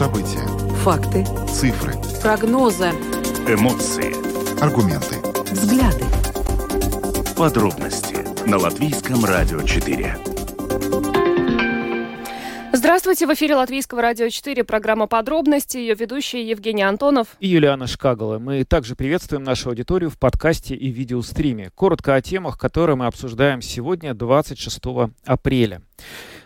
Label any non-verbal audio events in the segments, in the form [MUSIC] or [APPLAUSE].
События. Факты. Цифры. Прогнозы. Эмоции. Аргументы. Взгляды. Подробности на Латвийском радио 4. Здравствуйте, в эфире Латвийского радио 4, программа «Подробности», ее ведущие Евгений Антонов и Юлиана Шкагала. Мы также приветствуем нашу аудиторию в подкасте и видеостриме. Коротко о темах, которые мы обсуждаем сегодня, 26 апреля.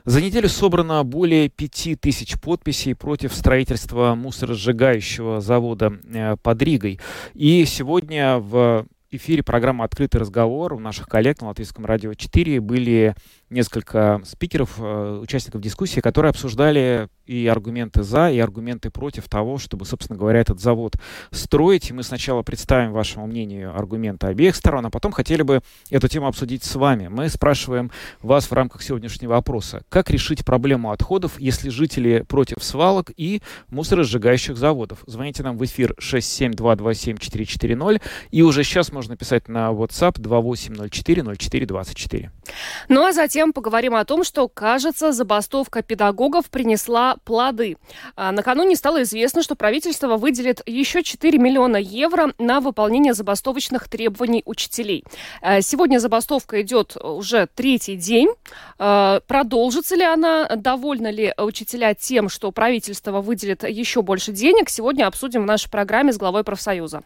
За неделю собрано более 5000 подписей против строительства мусоросжигающего завода э, под Ригой. И сегодня в эфире программы «Открытый разговор» у наших коллег на Латвийском радио 4 были несколько спикеров, э, участников дискуссии, которые обсуждали и аргументы за, и аргументы против того, чтобы, собственно говоря, этот завод строить. Мы сначала представим вашему мнению аргументы обеих сторон, а потом хотели бы эту тему обсудить с вами. Мы спрашиваем вас в рамках сегодняшнего вопроса, как решить проблему отходов, если жители против свалок и мусоросжигающих заводов. Звоните нам в эфир 67227-440, и уже сейчас можно писать на WhatsApp 2804-0424. Ну а затем поговорим о том, что, кажется, забастовка педагогов принесла плоды. А, накануне стало известно, что правительство выделит еще 4 миллиона евро на выполнение забастовочных требований учителей. А, сегодня забастовка идет уже третий день. А, продолжится ли она? Довольны ли учителя тем, что правительство выделит еще больше денег? Сегодня обсудим в нашей программе с главой профсоюза.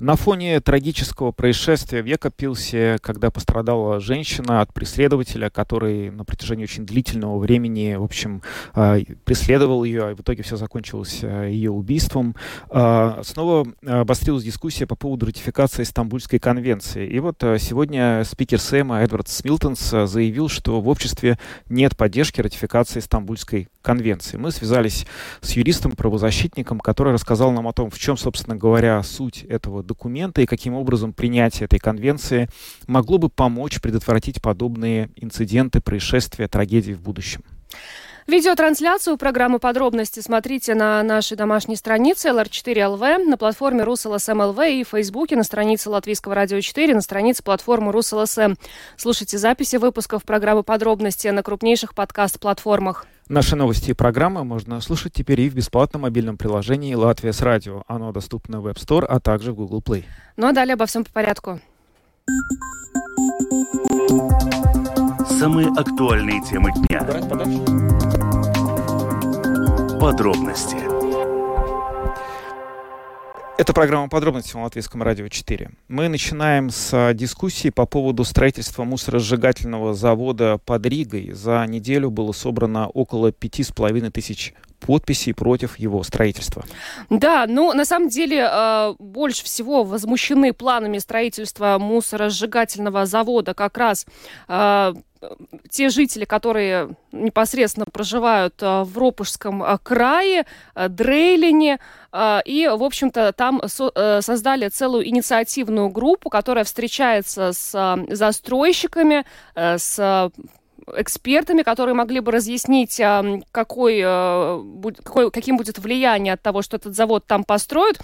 На фоне трагического происшествия в Екапилсе, когда пострадала женщина от преследователя, который на протяжении очень длительного времени, в общем, а, преследовал ее, и в итоге все закончилось а, ее убийством, а, снова обострилась дискуссия по поводу ратификации Стамбульской конвенции. И вот сегодня спикер Сэма Эдвард Смилтонс заявил, что в обществе нет поддержки ратификации Стамбульской конвенции. Мы связались с юристом-правозащитником, который рассказал нам о том, в чем, собственно говоря, суть этого документа и каким образом принятие этой конвенции могло бы помочь предотвратить подобные инциденты, происшествия, трагедии в будущем. Видеотрансляцию программы «Подробности» смотрите на нашей домашней странице LR4.lv, на платформе rus.lsm.lv и в Фейсбуке, на странице Латвийского радио 4, на странице платформы Rus.LSM. Слушайте записи выпусков программы «Подробности» на крупнейших подкаст-платформах. Наши новости и программы можно слушать теперь и в бесплатном мобильном приложении «Latvijas Radio». Оно доступно в App Store, а также в Google Play. Ну а далее обо всем по порядку. Самые актуальные темы дня. Подробности это программа «Подробности» на Латвийском радио 4. Мы начинаем с а, дискуссии по поводу строительства мусоросжигательного завода под Ригой. За неделю было собрано около пяти с половиной тысяч подписей против его строительства. Да, ну, на самом деле, э, больше всего возмущены планами строительства мусоросжигательного завода как раз э, те жители, которые непосредственно проживают э, в Ропушском крае, Дрейлине, и, в общем-то, там создали целую инициативную группу, которая встречается с застройщиками, с экспертами, которые могли бы разъяснить, какой, э, какой, каким будет влияние от того, что этот завод там построят.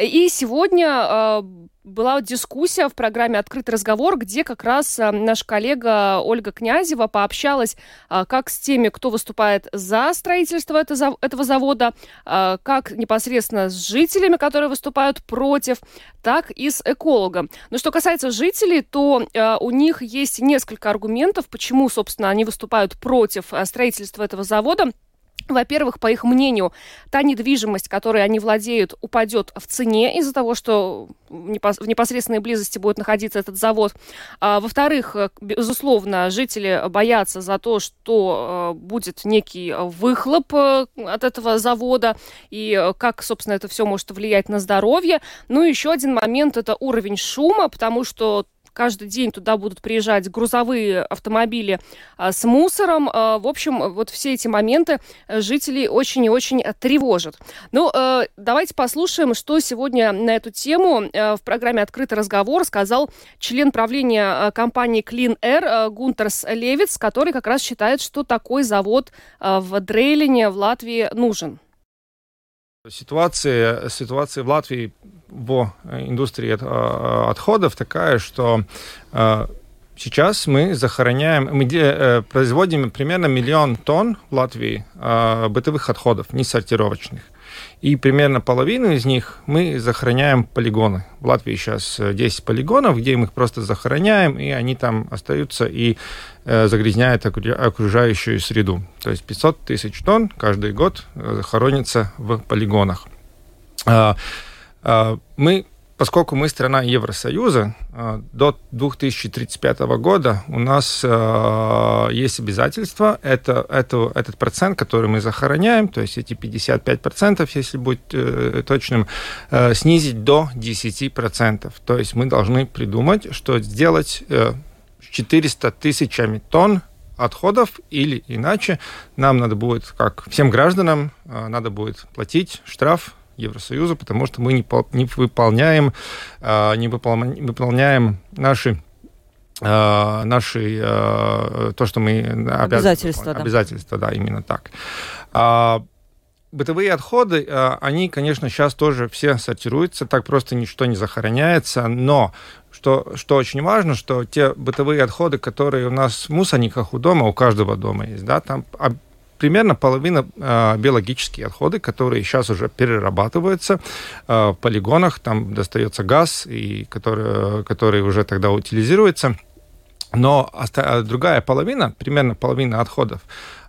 И сегодня э, была дискуссия в программе «Открытый разговор», где как раз э, наша коллега Ольга Князева пообщалась как с теми, кто выступает за строительство этого завода, как непосредственно с жителями, которые выступают против, так и с экологом. Но что касается жителей, то у них есть несколько аргументов, почему, собственно, они выступают против э, строительства этого завода. Во-первых, по их мнению, та недвижимость, которой они владеют, упадет в цене из-за того, что в непосредственной близости будет находиться этот завод. А, во-вторых, э, безусловно, жители боятся за то, что э, будет некий выхлоп от этого завода и как, собственно, это все может влиять на здоровье. Ну и еще один момент – это уровень шума, потому что Каждый день туда будут приезжать грузовые автомобили а, с мусором. А, в общем, вот все эти моменты жителей очень и очень тревожат. Ну, э, давайте послушаем, что сегодня на эту тему э, в программе «Открытый разговор» сказал член правления э, компании Clean Air Гунтерс Левиц, который как раз считает, что такой завод в Дрейлине в Латвии нужен. Ситуация, ситуация в Латвии в индустрии отходов такая, что Сейчас мы захороняем, мы э, производим примерно миллион тонн в Латвии бытовых отходов, не сортировочных. И примерно половину из них мы захороняем полигоны. В Латвии сейчас 10 полигонов, где мы их просто захороняем, и они там остаются и э, загрязняют окружающую среду. То есть 500 тысяч тонн каждый год э, хоронится в полигонах. Э, э, мы поскольку мы страна Евросоюза, э, до 2035 года у нас э, есть обязательство это, это, этот процент, который мы захороняем, то есть эти 55%, если быть э, точным, снизить до 10%. То есть мы должны придумать, что сделать 400 тысячами тонн отходов, или иначе нам надо будет, как всем гражданам, надо будет платить штраф Евросоюза, потому что мы не, не выполняем, а, не выполняем наши а, наши а, то, что мы обязательства, да. обязательства, да, именно так. Бытовые отходы, они, конечно, сейчас тоже все сортируются, так просто ничто не захороняется, но что, что очень важно, что те бытовые отходы, которые у нас в мусорниках у дома, у каждого дома есть, да, там примерно половина э, биологические отходы, которые сейчас уже перерабатываются э, в полигонах, там достается газ, и который, который уже тогда утилизируется. Но другая половина, примерно половина отходов,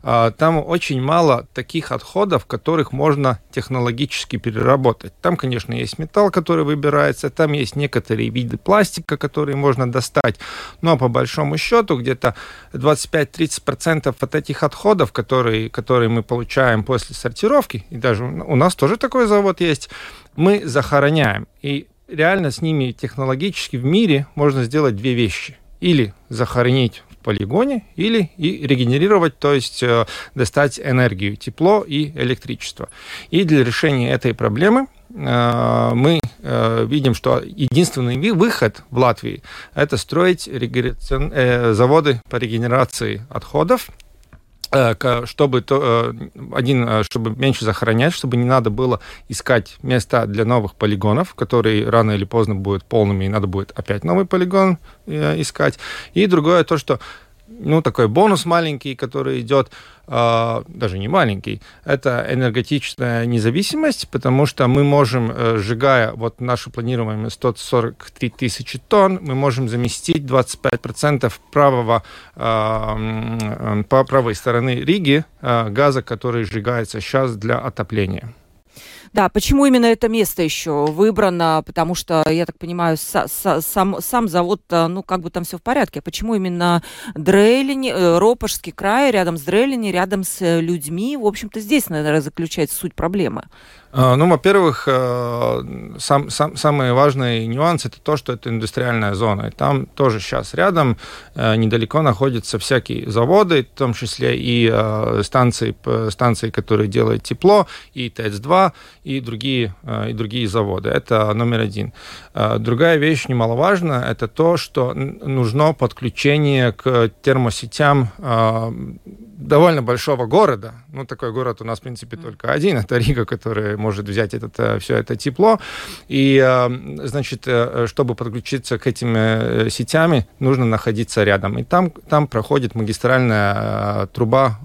а, там очень мало таких отходов, которых можно технологически переработать. Там, конечно, есть металл, который выбирается, там есть некоторые виды пластика, которые можно достать, но по большому счету где-то 25-30% от этих отходов, которые, которые мы получаем после сортировки, и даже у нас тоже такой завод есть, мы захороняем. И реально с ними технологически в мире можно сделать две вещи. Или захоронить полигоне или и регенерировать, то есть э, достать энергию, тепло и электричество. И для решения этой проблемы э, мы э, видим, что единственный выход в Латвии – это строить заводы по регенерации отходов, чтобы то, один, чтобы меньше захоронять, чтобы не надо было искать места для новых полигонов, которые рано или поздно будут полными, и надо будет опять новый полигон искать. И другое то, что ну, такой бонус маленький, который идет, э, даже не маленький, это энергетическая независимость, потому что мы можем, э, сжигая вот нашу планируемую 143 тысячи тонн, мы можем заместить 25% правого, э, по правой стороны Риги э, газа, который сжигается сейчас для отопления. Да, почему именно это место еще выбрано? Потому что, я так понимаю, са- са- сам, сам завод, э, ну, как бы там все в порядке. Почему именно Дрейлини, э, Ропошский край, рядом с Дрейлини, рядом с э, людьми? В общем-то, здесь, наверное, заключается суть проблемы. А, ну, во-первых, э, сам, сам, самый важный нюанс это то, что это индустриальная зона. И там тоже сейчас рядом э, недалеко находятся всякие заводы, в том числе и э, станции, станции которые делают тепло, и ТЭЦ-2, и другие, и другие заводы. Это номер один. Другая вещь немаловажная, это то, что нужно подключение к термосетям довольно большого города. Ну, такой город у нас, в принципе, только один. [LAUGHS] Это Рига, который может взять этот, э, все это тепло. И, э, значит, э, чтобы подключиться к этим сетями, нужно находиться рядом. И там, там проходит магистральная труба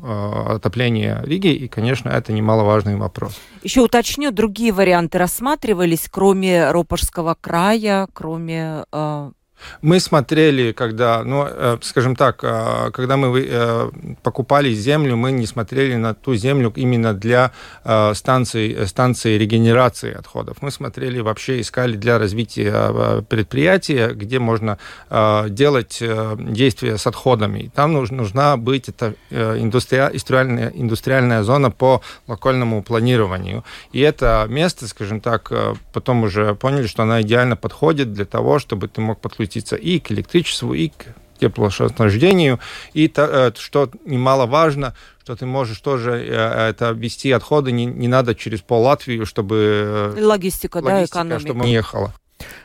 отопления Риги, и, конечно, это немаловажный вопрос. Еще уточню, другие варианты рассматривались, кроме Ропорского края, кроме мы смотрели, когда, ну, э, скажем так, э, когда мы э, покупали землю, мы не смотрели на ту землю именно для станции, станции регенерации отходов. Мы смотрели, вообще искали для развития предприятия, где можно делать действия с отходами. Там нужна быть это индустриальная, индустриальная зона по локальному планированию. И это место, скажем так, потом уже поняли, что она идеально подходит для того, чтобы ты мог подключить подключиться и к электричеству, и к теплоснабждению. И э, что немаловажно, что ты можешь тоже э, это вести отходы, не, не надо через пол Латвию, чтобы... Логистика, логистика да, экономика. чтобы не ехала.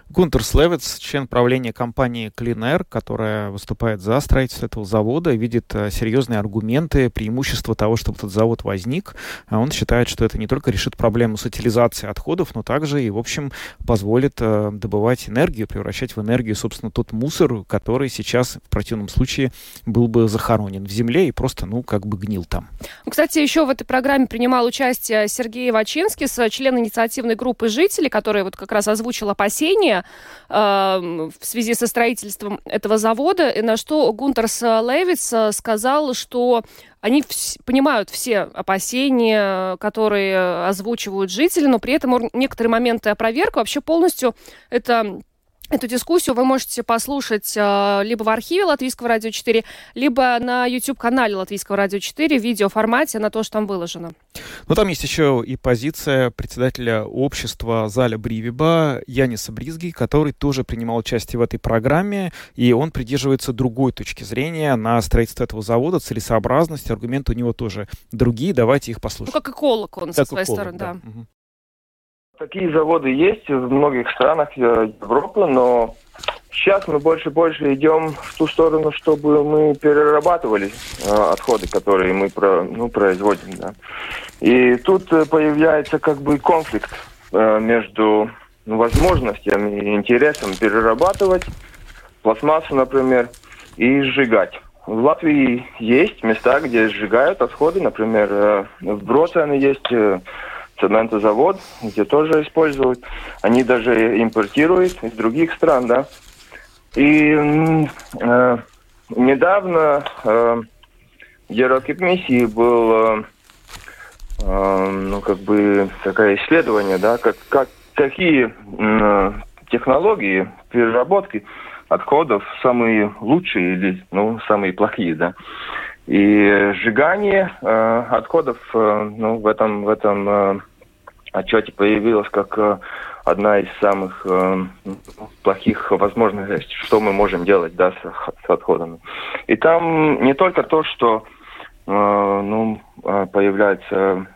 Гунтер Слевец, член правления компании Clean Air, которая выступает за строительство этого завода, видит э, серьезные аргументы, преимущества того, чтобы этот завод возник. А он считает, что это не только решит проблему с утилизацией отходов, но также и, в общем, позволит э, добывать энергию, превращать в энергию, собственно, тот мусор, который сейчас в противном случае был бы захоронен в земле и просто, ну, как бы гнил там. Ну, кстати, еще в этой программе принимал участие Сергей Вачинский, член инициативной группы жителей, который вот как раз озвучил опасения э, в связи со строительством этого завода, и на что Гунтерс Левиц э, сказал, что они вс- понимают все опасения, которые озвучивают жители, но при этом некоторые моменты опроверг. Вообще полностью это Эту дискуссию вы можете послушать э, либо в архиве Латвийского радио 4, либо на YouTube-канале Латвийского радио 4 в видеоформате, на то, что там выложено. Ну, там есть еще и позиция председателя общества Заля Бривиба Яниса Бризги, который тоже принимал участие в этой программе, и он придерживается другой точки зрения на строительство этого завода, целесообразность, аргументы у него тоже другие, давайте их послушаем. Ну, как эколог он как со своей эколог, стороны, да. да. Угу. Такие заводы есть в многих странах Европы, но сейчас мы больше и больше идем в ту сторону, чтобы мы перерабатывали э, отходы, которые мы ну, производим. Да. И тут э, появляется как бы конфликт э, между ну, возможностями и интересом перерабатывать пластмассу, например, и сжигать. В Латвии есть места, где сжигают отходы, например, в Броцене есть цементозавод, где тоже используют. Они даже импортируют из других стран, да. И э, недавно э, Еврокомиссии был, э, э, ну, как бы, такое исследование, да, как, как, какие э, технологии переработки отходов самые лучшие или, ну, самые плохие, да. И сжигание э, отходов э, ну, в этом, в этом э, отчете появилось как э, одна из самых э, плохих возможностей, что мы можем делать да, с, с отходами. И там не только то, что э, ну, э, появляется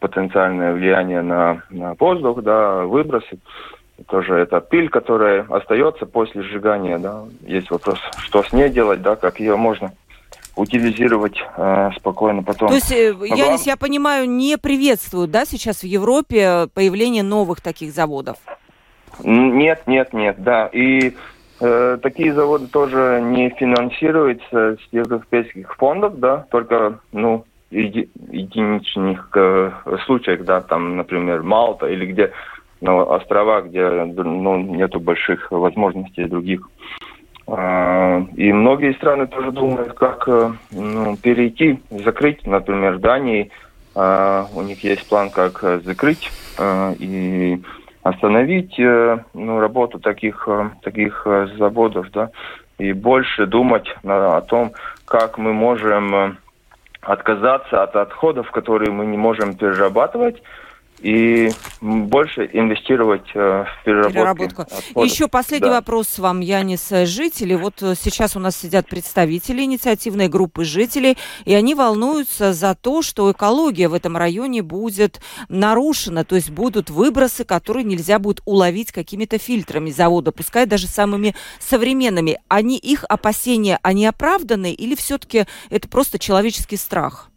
потенциальное влияние на, на воздух, да, выбросы, тоже это пыль, которая остается после сжигания, да. Есть вопрос, что с ней делать, да, как ее можно утилизировать э, спокойно потом. То есть, э, Янис, я понимаю, не приветствуют, да, сейчас в Европе появление новых таких заводов? Нет, нет, нет, да. И э, такие заводы тоже не финансируются с европейских фондов, да, только, ну, еди, единичных э, случаях, да, там, например, Малта или где, ну, острова, где, ну, нету больших возможностей других и многие страны тоже думают, как э, ну, перейти, закрыть, например, Дании. А, у них есть план, как э, закрыть э, и остановить ну, работу таких, таких заводов, да, и больше думать о том, как мы можем отказаться от отходов, которые мы не можем перерабатывать, и больше инвестировать э, в переработку. переработку. Отходов. Еще последний да. вопрос вам, Янис. Жители, вот э, сейчас у нас сидят представители инициативной группы жителей, и они волнуются за то, что экология в этом районе будет нарушена, то есть будут выбросы, которые нельзя будет уловить какими-то фильтрами завода, пускай даже самыми современными. Они, их опасения, они оправданы или все-таки это просто человеческий страх?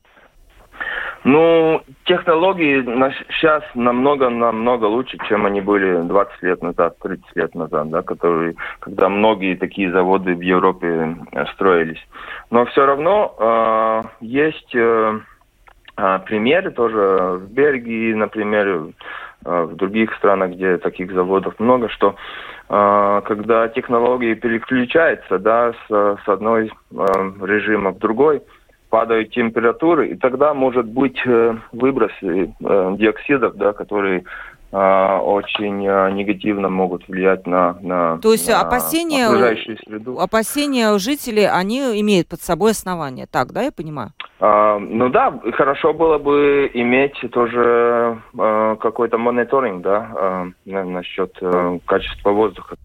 Ну, технологии сейчас намного-намного лучше, чем они были 20 лет назад, 30 лет назад, да, которые, когда многие такие заводы в Европе э, строились. Но все равно э, есть э, э, примеры тоже в Бельгии, например, э, в других странах, где таких заводов много, что э, когда технологии переключаются да, с, с одной э, режима в другой, падают температуры, и тогда может быть э, выброс э, диоксидов, да, которые э, очень негативно могут влиять на, на То есть на опасения, окружающую среду. Опасения жителей, они имеют под собой основания, так, да, я понимаю? А, ну да, хорошо было бы иметь тоже а, какой-то мониторинг, да, а, насчет а, качества воздуха.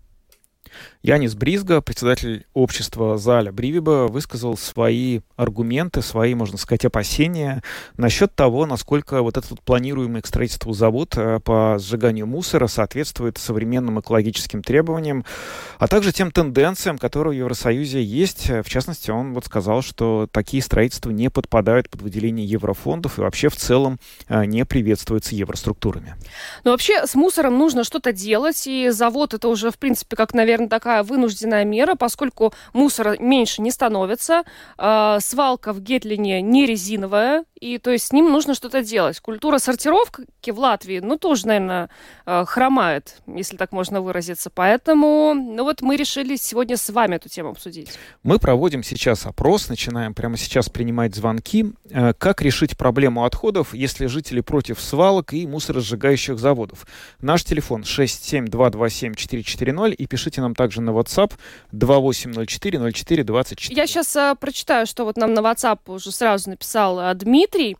Янис Бризга, председатель общества Заля Бривиба, высказал свои аргументы, свои, можно сказать, опасения насчет того, насколько вот этот планируемый к строительству завод э, по сжиганию мусора соответствует современным экологическим требованиям, а также тем тенденциям, которые в Евросоюзе есть. В частности, он вот сказал, что такие строительства не подпадают под выделение еврофондов и вообще в целом э, не приветствуются евроструктурами. Ну, вообще, с мусором нужно что-то делать, и завод это уже, в принципе, как, наверное, такая такая вынужденная мера, поскольку мусора меньше не становится, э, свалка в Гетлине не резиновая, и то есть с ним нужно что-то делать. Культура сортировки в Латвии, ну, тоже, наверное, э, хромает, если так можно выразиться. Поэтому, ну вот мы решили сегодня с вами эту тему обсудить. Мы проводим сейчас опрос, начинаем прямо сейчас принимать звонки. Э, как решить проблему отходов, если жители против свалок и мусоросжигающих заводов? Наш телефон 67227-440 и пишите нам также на WhatsApp 2804-04-24. Я сейчас э, прочитаю, что вот нам на WhatsApp уже сразу написал э, Дмитрий.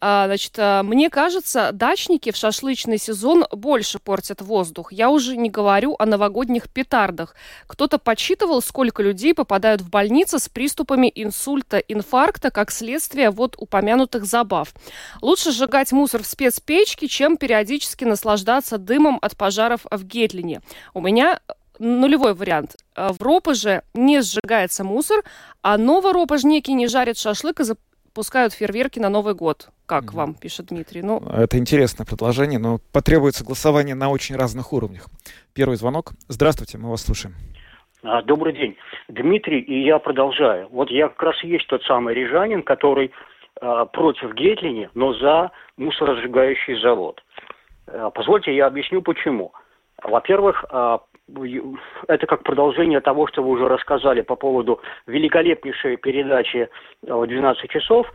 Э, значит, э, мне кажется, дачники в шашлычный сезон больше портят воздух. Я уже не говорю о новогодних петардах. Кто-то подсчитывал, сколько людей попадают в больницы с приступами инсульта, инфаркта, как следствие вот упомянутых забав. Лучше сжигать мусор в спецпечке, чем периодически наслаждаться дымом от пожаров в Гетлине. У меня нулевой вариант. Э, в Ропоже не сжигается мусор, а новоропожники не жарят шашлык и запускают фейерверки на Новый год. Как mm-hmm. вам, пишет Дмитрий? Ну... Это интересное предложение, но потребуется голосование на очень разных уровнях. Первый звонок. Здравствуйте, мы вас слушаем. А, добрый день. Дмитрий, и я продолжаю. Вот я как раз и есть тот самый рижанин, который э, против Гетлини, но за мусоросжигающий завод. Э, позвольте, я объясню почему. Во-первых, э, это как продолжение того, что вы уже рассказали по поводу великолепнейшей передачи в 12 часов.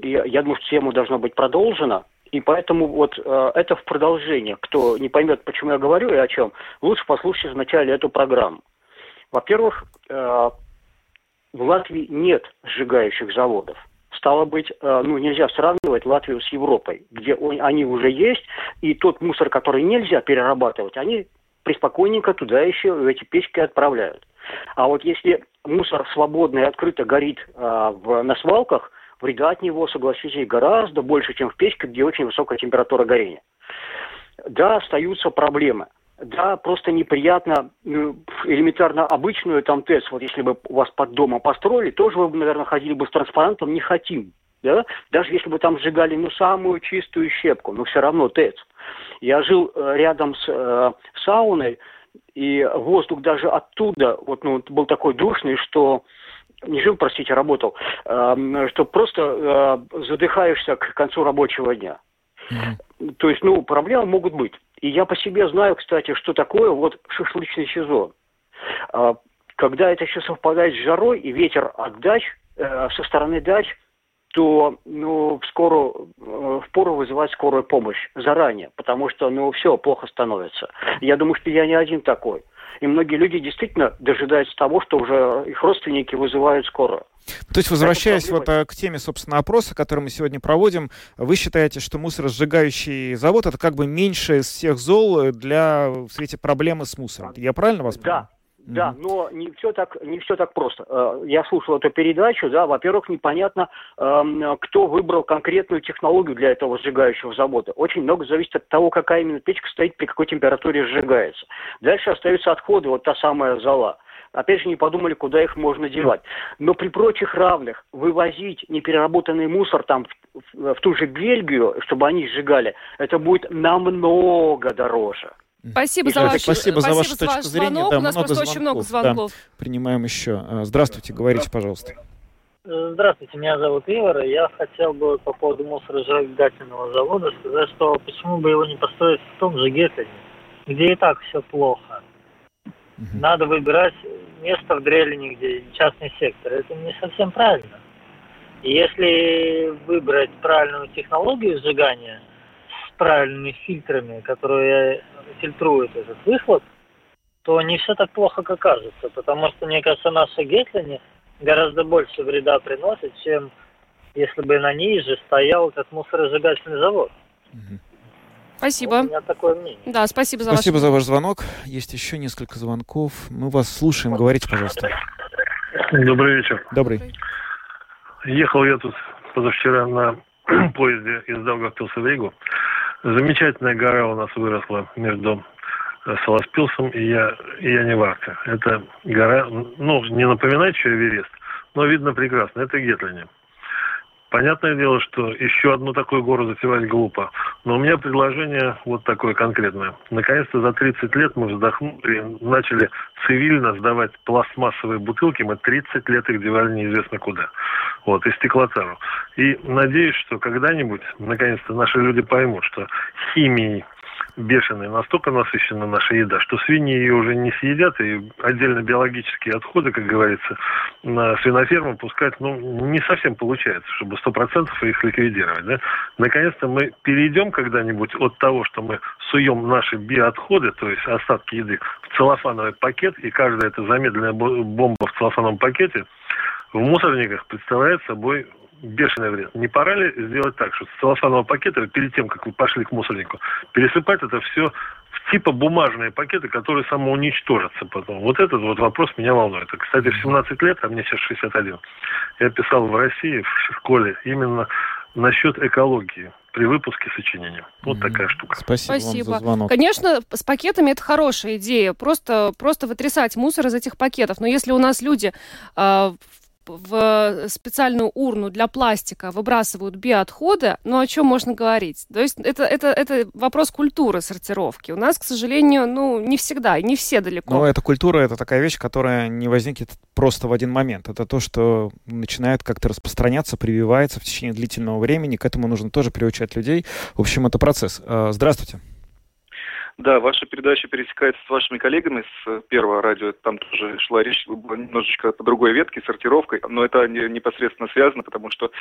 И я думаю, что тема должна быть продолжена. И поэтому вот э, это в продолжение. Кто не поймет, почему я говорю и о чем, лучше послушайте вначале эту программу. Во-первых, в Латвии нет сжигающих заводов. Стало быть, ну, нельзя сравнивать Латвию с Европой, где он, они уже есть, и тот мусор, который нельзя перерабатывать, они преспокойненько туда еще в эти печки отправляют. А вот если мусор свободно и открыто горит а, в, на свалках, вреда от него, согласитесь, гораздо больше, чем в печке, где очень высокая температура горения. Да, остаются проблемы. Да, просто неприятно, ну, элементарно обычную там ТЭС, вот если бы у вас под домом построили, тоже вы, наверное, ходили бы с транспарантом «не хотим». Да? Даже если бы там сжигали ну, самую чистую щепку, но все равно ТЭЦ. Я жил э, рядом с э, сауной, и воздух даже оттуда, вот, ну, был такой душный, что не жил, простите, работал, э, что просто э, задыхаешься к концу рабочего дня. Mm-hmm. То есть, ну, проблемы могут быть. И я по себе знаю, кстати, что такое вот шашлычный сезон. Э, когда это еще совпадает с жарой и ветер от дач, э, со стороны дач – то ну, в скорую, э, впору вызывать скорую помощь заранее, потому что ну все, плохо становится. Я думаю, что я не один такой. И многие люди действительно дожидаются того, что уже их родственники вызывают скорую. То есть, возвращаясь вот э, к теме, собственно, опроса, который мы сегодня проводим, вы считаете, что мусоросжигающий завод это как бы меньше из всех зол для в свете проблемы с мусором? Я правильно вас понимаю? Да, да, но не все так не все так просто. Э, я слушал эту передачу, да, во-первых, непонятно, эм, кто выбрал конкретную технологию для этого сжигающего завода. Очень много зависит от того, какая именно печка стоит, при какой температуре сжигается. Дальше остаются отходы, вот та самая зола. Опять же, не подумали, куда их можно девать. Но при прочих равных вывозить непереработанный мусор там в, в, в ту же Бельгию, чтобы они сжигали, это будет намного дороже. Спасибо за, ваш, спасибо за вашу точку ваш зрения. Звонок. Да, У нас много просто звонков. очень много звонков. Да. Принимаем еще. А, здравствуйте, говорите, пожалуйста. Здравствуйте, меня зовут Ивар. Я хотел бы по поводу мусоросжигательного завода сказать, что почему бы его не построить в том же Геттене, где и так все плохо. Угу. Надо выбирать место в Дрелине, где частный сектор. Это не совсем правильно. И если выбрать правильную технологию сжигания с правильными фильтрами, которые фильтрует этот выхлоп, то не все так плохо, как кажется. Потому что, мне кажется, наши Гетлине гораздо больше вреда приносит, чем если бы на ней же стоял этот мусоросжигательный завод. Спасибо. Вот у меня такое мнение. Да, спасибо за Спасибо ваш... за ваш звонок. Есть еще несколько звонков. Мы вас слушаем. Говорите, пожалуйста. Добрый вечер. Добрый. Ехал я тут позавчера на [CLEARS THROAT] поезде из Даугавпилса в Ригу. Замечательная гора у нас выросла между э, Саласпилсом и, я, и Яневарте. Это гора, ну, не напоминает еще Эверест, но видно прекрасно. Это Гетлине. Понятное дело, что еще одну такую гору затевать глупо. Но у меня предложение вот такое конкретное. Наконец-то за 30 лет мы вздохнули начали цивильно сдавать пластмассовые бутылки. Мы 30 лет их девали неизвестно куда. Вот, и стеклотару. И надеюсь, что когда-нибудь, наконец-то, наши люди поймут, что химией бешеной, настолько насыщена наша еда, что свиньи ее уже не съедят, и отдельно биологические отходы, как говорится, на свиноферму пускать, ну, не совсем получается, чтобы сто процентов их ликвидировать, да. Наконец-то мы перейдем когда-нибудь от того, что мы суем наши биоотходы, то есть остатки еды, в целлофановый пакет, и каждая эта замедленная бомба в целлофановом пакете в мусорниках представляет собой бешеный вред. Не пора ли сделать так, что с целлофанового пакета, перед тем, как вы пошли к мусорнику, пересыпать это все в типа бумажные пакеты, которые самоуничтожатся потом. Вот этот вот вопрос меня волнует. Кстати, в 17 лет, а мне сейчас 61, я писал в России, в школе, именно насчет экологии при выпуске сочинения. Вот mm-hmm. такая штука. Спасибо, Спасибо. вам за звонок. Конечно, с пакетами это хорошая идея. Просто, просто вытрясать мусор из этих пакетов. Но если у нас люди э, в специальную урну для пластика выбрасывают биоотходы, ну о чем можно говорить? То есть это, это, это вопрос культуры сортировки. У нас, к сожалению, ну не всегда, не все далеко. Но эта культура, это такая вещь, которая не возникнет просто в один момент. Это то, что начинает как-то распространяться, прививается в течение длительного времени. К этому нужно тоже приучать людей. В общем, это процесс. А, здравствуйте. Да, ваша передача пересекается с вашими коллегами с э, Первого радио. Там тоже шла речь была немножечко по другой ветке, сортировкой, но это не, непосредственно связано, потому что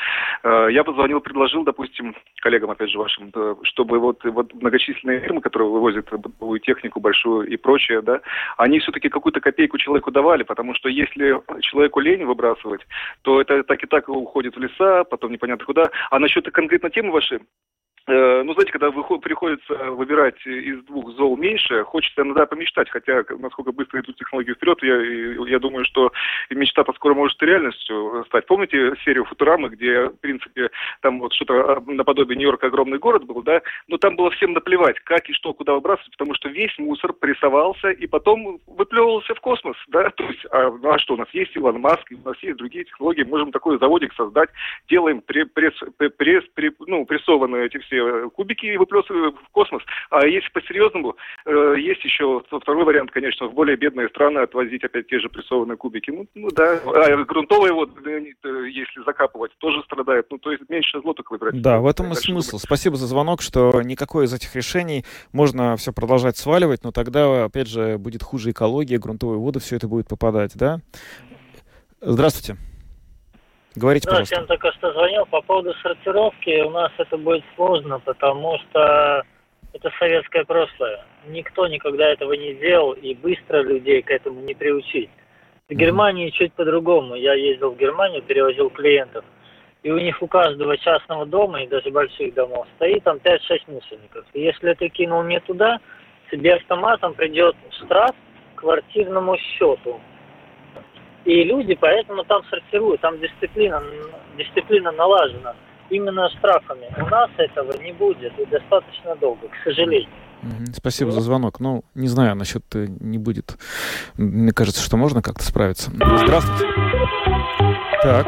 э, я позвонил, предложил, допустим, коллегам, опять же, вашим, да, чтобы вот, вот многочисленные фирмы, которые вывозят бытовую технику большую и прочее, да, они все-таки какую-то копейку человеку давали, потому что если человеку лень выбрасывать, то это так и так уходит в леса, потом непонятно куда. А насчет конкретно темы вашей, ну, знаете, когда выход, приходится выбирать из двух зол меньше, хочется иногда помечтать, хотя насколько быстро идут технологии вперед, я, я думаю, что мечта скоро может и реальностью стать. Помните серию Футурамы, где, в принципе, там вот что-то наподобие Нью-Йорка огромный город был, да, но там было всем наплевать, как и что, куда выбрасывать, потому что весь мусор прессовался и потом выплевывался в космос, да, то есть, а, ну, а что, у нас есть Илон Маск, у нас есть другие технологии, можем такой заводик создать, делаем пресс, пресс, пресс, ну, прессованные эти все все кубики и выплесываю в космос. А если по-серьезному, э, есть еще второй вариант, конечно, в более бедные страны отвозить опять те же прессованные кубики. Ну, ну да, а грунтовые вот, э, если закапывать, тоже страдает. Ну, то есть меньше зло только выбирать. Да, в этом и смысл. Думать. Спасибо за звонок, что никакое из этих решений можно все продолжать сваливать, но тогда, опять же, будет хуже экология, грунтовые воды, все это будет попадать, да? Здравствуйте. Говорите, да, пожалуйста. я только что звонил по поводу сортировки. У нас это будет сложно, потому что это советское прошлое. Никто никогда этого не делал, и быстро людей к этому не приучить. В Германии чуть по-другому. Я ездил в Германию, перевозил клиентов. И у них у каждого частного дома, и даже больших домов, стоит там 5-6 мусорников. И если ты кинул не туда, тебе автоматом придет штраф квартирному счету. И люди поэтому там сортируют, там дисциплина, дисциплина налажена именно штрафами. У нас этого не будет и достаточно долго, к сожалению. Спасибо за звонок. Ну, не знаю, насчет э, не будет. Мне кажется, что можно как-то справиться. Здравствуйте. Так,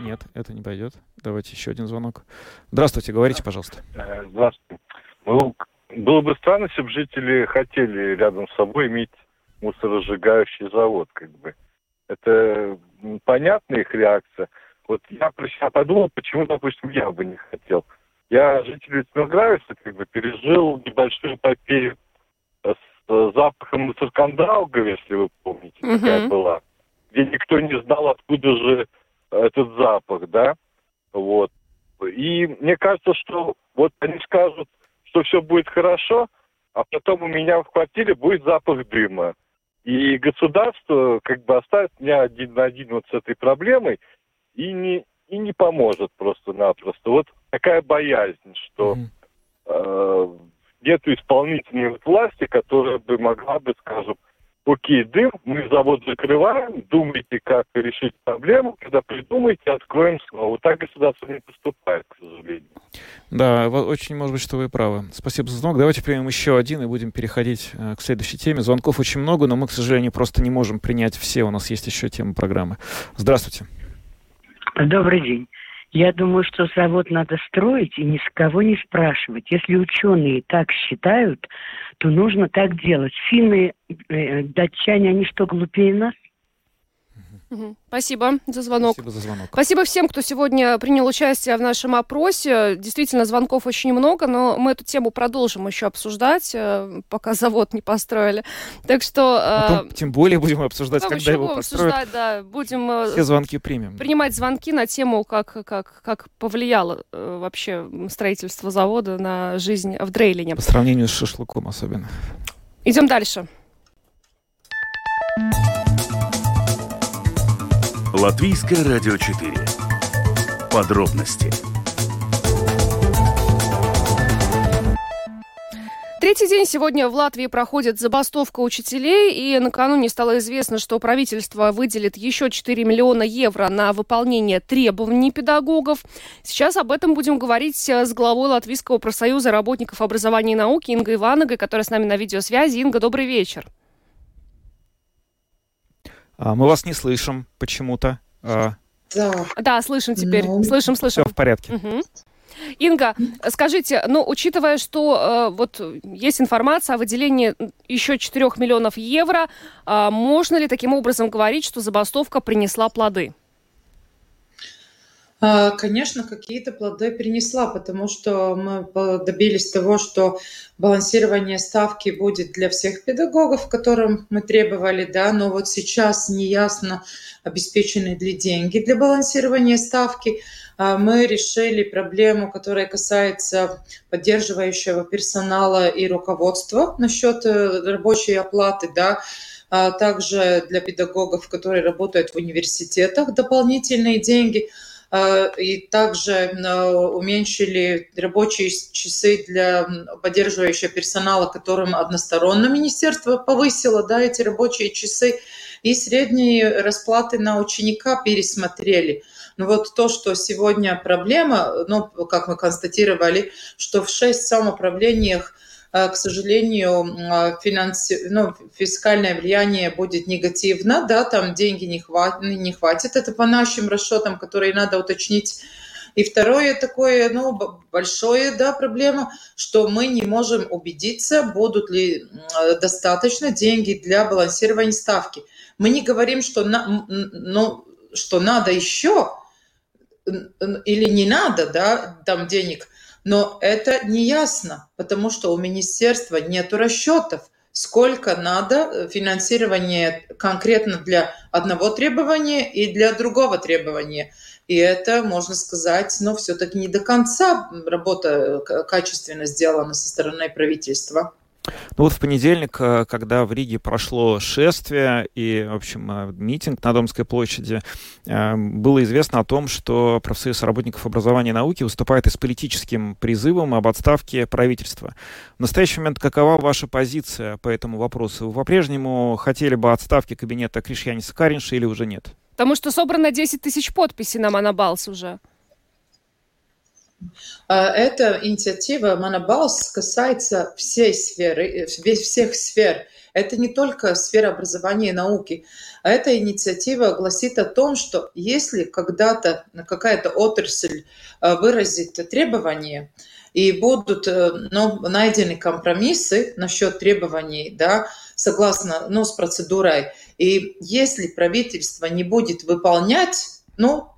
нет, это не пойдет. Давайте еще один звонок. Здравствуйте, говорите, пожалуйста. Э, здравствуйте. Ну, было бы странно, если бы жители хотели рядом с собой иметь мусоросжигающий завод, как бы. Это понятная их реакция. Вот я про себя подумал, почему, допустим, я бы не хотел. Я житель Смилгравица как бы пережил небольшую эпопею с запахом мусоркандалгов, если вы помните, uh-huh. какая была. Где никто не знал, откуда же этот запах, да? Вот. И мне кажется, что вот они скажут, что все будет хорошо, а потом у меня в квартире будет запах дыма. И государство как бы оставит меня один на один вот с этой проблемой и не, и не поможет просто-напросто. Вот такая боязнь, что э, нет исполнительной власти, которая бы могла бы, скажем, окей, дым, мы завод закрываем, думайте, как решить проблему, когда придумаете, откроем снова. Вот так государство не поступает, к сожалению. Да, очень может быть, что вы правы. Спасибо за звонок. Давайте примем еще один и будем переходить э, к следующей теме. Звонков очень много, но мы, к сожалению, просто не можем принять все. У нас есть еще темы программы. Здравствуйте. Добрый день. Я думаю, что завод надо строить и ни с кого не спрашивать. Если ученые так считают, то нужно так делать. Финны, э, датчане, они что, глупее нас? Спасибо за звонок. Спасибо за звонок. Спасибо всем, кто сегодня принял участие в нашем опросе. Действительно, звонков очень много, но мы эту тему продолжим еще обсуждать, э, пока завод не построили. Так что... Э, Потом, тем более будем обсуждать, когда еще его будем построят. обсуждать, да. Будем э, Все звонки примем. принимать звонки на тему, как, как, как повлияло вообще строительство завода на жизнь в Дрейлине. По сравнению с шашлыком особенно. Идем дальше. Латвийское радио 4. Подробности. Третий день сегодня в Латвии проходит забастовка учителей, и накануне стало известно, что правительство выделит еще 4 миллиона евро на выполнение требований педагогов. Сейчас об этом будем говорить с главой Латвийского профсоюза работников образования и науки Ингой Ивановой, которая с нами на видеосвязи. Инга, добрый вечер. А, мы вас не слышим почему-то. А, Да. Да, слышим теперь. Ну, Слышим, слышим. Все в порядке. Мгм. Инга, скажите, ну, учитывая, что э, вот есть информация о выделении еще 4 миллионов евро, э, можно ли таким образом говорить, что забастовка принесла плоды? А, Конечно, какие-то плоды принесла, потому что мы добились того, что балансирование ставки будет для всех педагогов, которым мы требовали, да, но вот сейчас неясно, обеспечены ли деньги для балансирования ставки. А, Мы решили проблему, которая касается поддерживающего персонала и руководства насчет э, рабочей оплаты, да, а также для педагогов, которые работают в университетах, дополнительные деньги – и также а, уменьшили рабочие часы для поддерживающего персонала, которым односторонне министерство повысило да, эти рабочие часы, и средние расплаты на ученика пересмотрели. Но вот то, что сегодня проблема, ну, как мы констатировали, что в шесть самоуправлениях к сожалению, финанси... ну, фискальное влияние будет негативно, да, там деньги не хватит, не хватит, это по нашим расчетам, которые надо уточнить. И второе такое, ну, большое, да, проблема, что мы не можем убедиться, будут ли достаточно деньги для балансирования ставки. Мы не говорим, что, на, ну, что надо еще или не надо, да, там денег – но это не ясно, потому что у министерства нет расчетов, сколько надо финансирования конкретно для одного требования и для другого требования. И это, можно сказать, но все-таки не до конца работа качественно сделана со стороны правительства. Ну вот в понедельник, когда в Риге прошло шествие и, в общем, митинг на Домской площади, было известно о том, что профсоюз работников образования и науки выступает и с политическим призывом об отставке правительства. В настоящий момент какова ваша позиция по этому вопросу? Вы по-прежнему хотели бы отставки кабинета Кришьяниса Каринша или уже нет? Потому что собрано 10 тысяч подписей на Монобалс уже. Эта инициатива Монобалс касается всей сферы, всех сфер. Это не только сфера образования и науки. А эта инициатива гласит о том, что если когда-то какая-то отрасль выразит требования, и будут ну, найдены компромиссы насчет требований, да, согласно ну, с процедурой, и если правительство не будет выполнять, ну,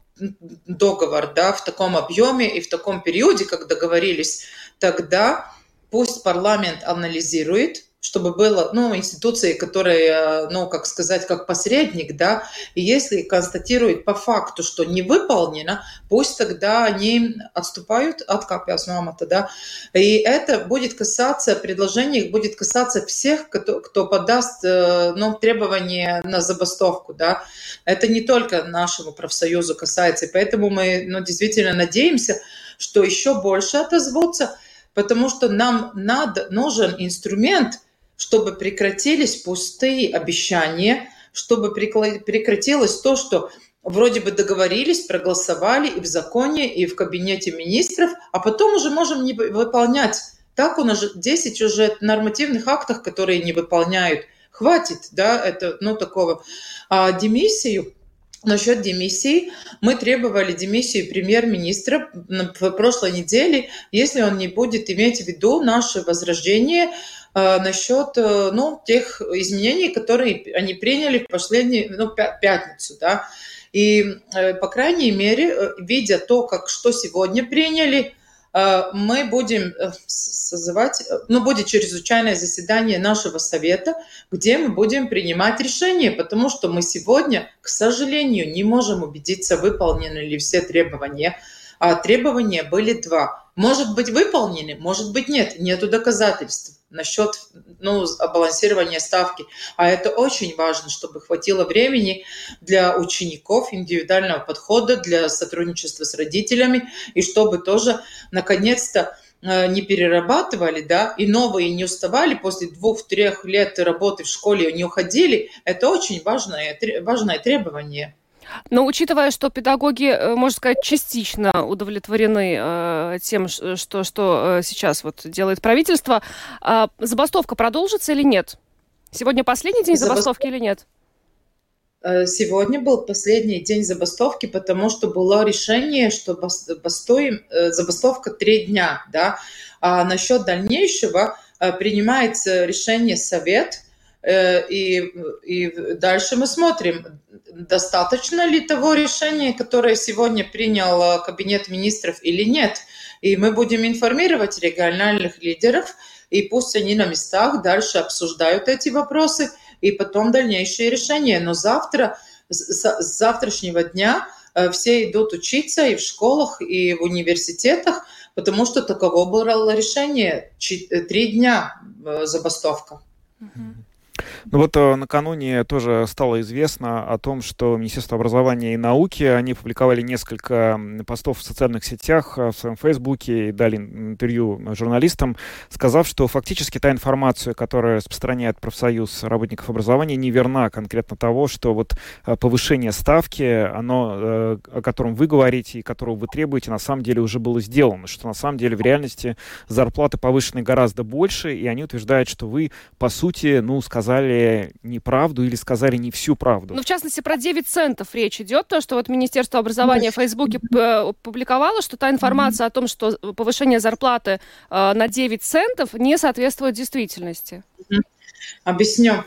договор да, в таком объеме и в таком периоде, как договорились, тогда пусть парламент анализирует, чтобы было, ну, институции, которые, ну, как сказать, как посредник, да, и если констатируют по факту, что не выполнено, пусть тогда они отступают от капиас мамата, да, и это будет касаться, предложение будет касаться всех, кто, кто подаст, ну, требования на забастовку, да, это не только нашему профсоюзу касается, и поэтому мы, ну, действительно надеемся, что еще больше отозвутся, потому что нам надо, нужен инструмент, чтобы прекратились пустые обещания, чтобы прекратилось то, что вроде бы договорились, проголосовали и в законе, и в кабинете министров, а потом уже можем не выполнять. Так у нас же 10 уже нормативных актов, которые не выполняют. Хватит, да, это, ну, такого. А демиссию, Насчет демиссии. Мы требовали демиссии премьер-министра в прошлой неделе, если он не будет иметь в виду наше возрождение насчет э, ну, тех изменений, которые они приняли в последнюю ну, пятницу. Да. И, э, по крайней мере, э, видя то, как, что сегодня приняли, э, мы будем созывать, ну, будет чрезвычайное заседание нашего совета, где мы будем принимать решения, потому что мы сегодня, к сожалению, не можем убедиться, выполнены ли все требования. А требования были два. Может быть выполнены, может быть нет, нету доказательств насчет ну, балансирования ставки. А это очень важно, чтобы хватило времени для учеников, индивидуального подхода, для сотрудничества с родителями, и чтобы тоже наконец-то э, не перерабатывали, да, и новые не уставали после двух-трех лет работы в школе, не уходили, это очень важное, важное требование. Но учитывая, что педагоги, э, можно сказать, частично удовлетворены э, тем, что, что э, сейчас вот делает правительство, э, забастовка продолжится или нет? Сегодня последний день забастовки или нет? Э, сегодня был последний день забастовки, потому что было решение, что бастуем, забастовка три дня. Да? А насчет дальнейшего принимается решение Совет – и, и дальше мы смотрим, достаточно ли того решения, которое сегодня принял э, Кабинет министров или нет. И мы будем информировать региональных лидеров, и пусть они на местах дальше обсуждают эти вопросы, и потом дальнейшие решения. Но завтра, с завтрашнего дня э, все идут учиться и в школах, и в университетах, потому что таково было решение. Три дня забастовка. Mm-hmm. Ну вот э, накануне тоже стало известно о том, что Министерство образования и науки, они публиковали несколько постов в социальных сетях, э, в своем фейсбуке и дали интервью журналистам, сказав, что фактически та информация, которая распространяет профсоюз работников образования, не верна конкретно того, что вот э, повышение ставки, оно, о котором вы говорите и которого вы требуете, на самом деле уже было сделано, что на самом деле в реальности зарплаты повышены гораздо больше, и они утверждают, что вы, по сути, ну, сказали сказали неправду или сказали не всю правду. Ну, в частности, про 9 центов речь идет. То, что вот Министерство образования в Фейсбуке публиковало, что та информация о том, что повышение зарплаты э, на 9 центов не соответствует действительности. Объясню.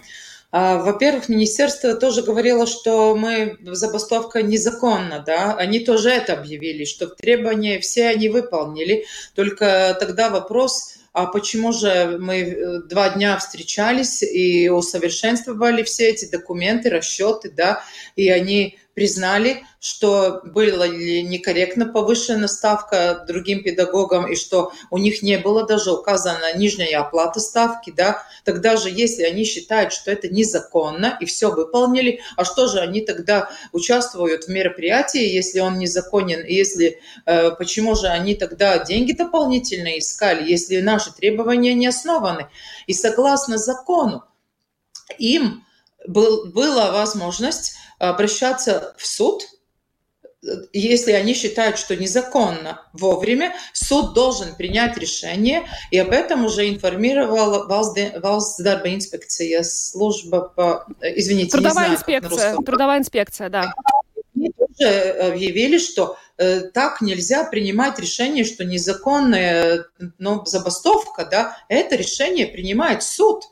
А, во-первых, министерство тоже говорило, что мы забастовка незаконна, да, они тоже это объявили, что требования все они выполнили, только тогда вопрос, а почему же мы э, два дня встречались и усовершенствовали все эти документы, расчеты, да, и они признали, что была некорректно повышена ставка другим педагогам и что у них не было даже указана нижняя оплата ставки, да, тогда же, если они считают, что это незаконно и все выполнили, а что же они тогда участвуют в мероприятии, если он незаконен, и если, э, почему же они тогда деньги дополнительно искали, если наши требования не основаны? И согласно закону, им был, была возможность обращаться в суд, если они считают, что незаконно вовремя, суд должен принять решение, и об этом уже информировала Valsts инспекция, служба по... Извините, Трудовая не знаю, инспекция, трудовая инспекция, да. Они тоже объявили, что э, так нельзя принимать решение, что незаконная ну, забастовка, да, это решение принимает суд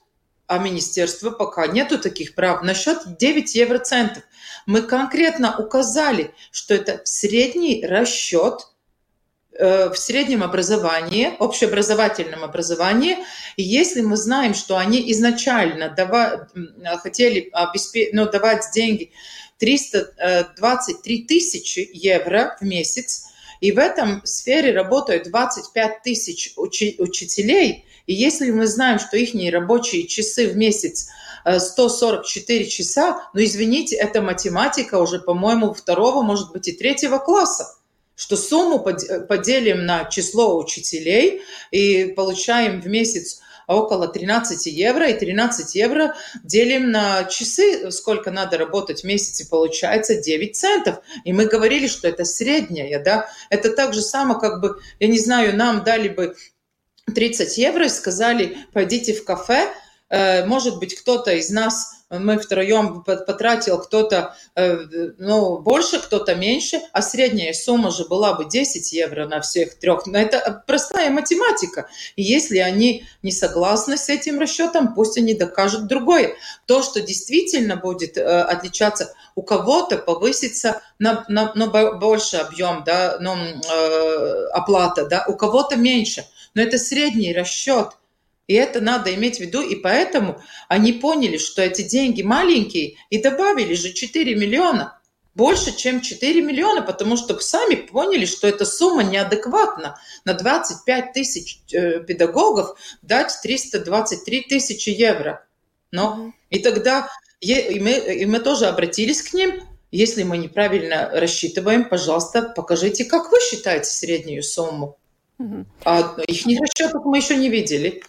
а министерства пока нету таких прав. Насчет 9 евроцентов. Мы конкретно указали, что это средний расчет э, в среднем образовании, общеобразовательном образовании. И если мы знаем, что они изначально дава, хотели ну, давать деньги 323 тысячи евро в месяц, и в этом сфере работают 25 тысяч учителей, и если мы знаем, что их рабочие часы в месяц 144 э, часа, ну извините, это математика уже, по-моему, второго, может быть, и третьего класса что сумму поделим на число учителей и получаем в месяц около 13 евро, и 13 евро делим на часы, сколько надо работать в месяц, и получается 9 центов. И мы говорили, что это средняя, да. Это так же само, как бы, я не знаю, нам дали бы 30 евро и сказали, пойдите в кафе, э, может быть, кто-то из нас мы втроем потратил кто-то э, ну, больше, кто-то меньше, а средняя сумма же была бы 10 евро на всех трех. Но это простая математика. И если они не согласны с этим расчетом, пусть они докажут другое. То, что действительно будет э, отличаться, у кого-то повысится на, на, на больше объем, да, ну, э, оплата, да, у кого-то меньше. Но это средний расчет. И это надо иметь в виду, и поэтому они поняли, что эти деньги маленькие, и добавили же 4 миллиона. Больше, чем 4 миллиона, потому что сами поняли, что эта сумма неадекватна. На 25 тысяч э, педагогов дать 323 тысячи евро. Но и тогда и мы, и мы тоже обратились к ним. Если мы неправильно рассчитываем, пожалуйста, покажите, как вы считаете среднюю сумму. А их расчетов мы еще не видели.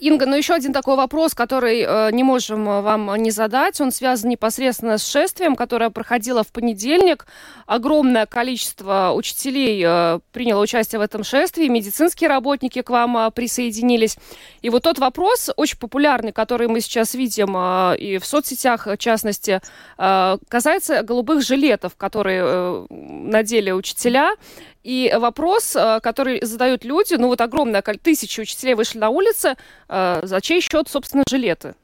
Инга, ну еще один такой вопрос, который э, не можем э, вам не задать. Он связан непосредственно с шествием, которое проходило в понедельник. Огромное количество учителей э, приняло участие в этом шествии. Медицинские работники к вам э, присоединились. И вот тот вопрос, очень популярный, который мы сейчас видим э, и в соцсетях, в частности, э, касается голубых жилетов, которые э, надели учителя. И вопрос, э, который задают люди, ну вот огромное количество, тысячи учителей вышли на улицы, э, за чей счет, собственно, жилеты?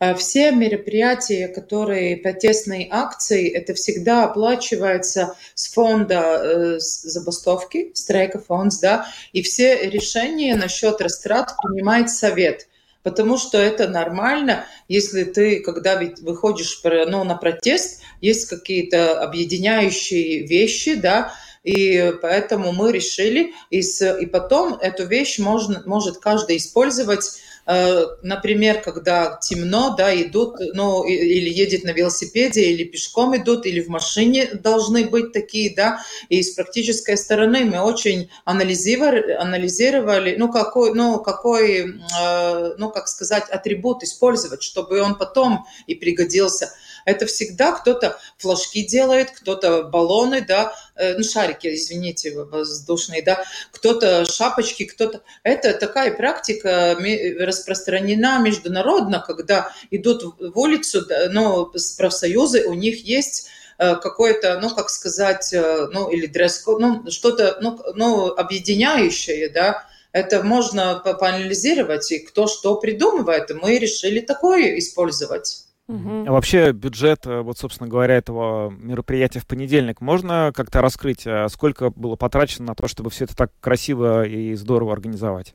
Э, все мероприятия, которые протестные акции, это всегда оплачивается с фонда забастовки, страйка фонд, да, и все решения насчет растрат принимает совет потому что это нормально, если ты, когда выходишь ну, на протест, есть какие-то объединяющие вещи, да, и поэтому мы решили, и, с, и потом эту вещь можно, может каждый использовать например, когда темно, да, идут, ну, или едет на велосипеде, или пешком идут, или в машине должны быть такие, да, и с практической стороны мы очень анализировали, анализировали ну, какой, ну, какой, э, ну, как сказать, атрибут использовать, чтобы он потом и пригодился. Это всегда кто-то флажки делает, кто-то баллоны, да, э, ну, шарики, извините, воздушные, да, кто-то шапочки, кто-то... Это такая практика распространена международно, когда идут в улицу, ну, профсоюзы, у них есть э, какое-то, ну, как сказать, э, ну, или дресс ну, что-то, ну, ну, объединяющее, да, это можно поанализировать, и кто что придумывает, мы решили такое использовать. Угу. А вообще бюджет, э, вот, собственно говоря, этого мероприятия в понедельник можно как-то раскрыть? А сколько было потрачено на то, чтобы все это так красиво и здорово организовать?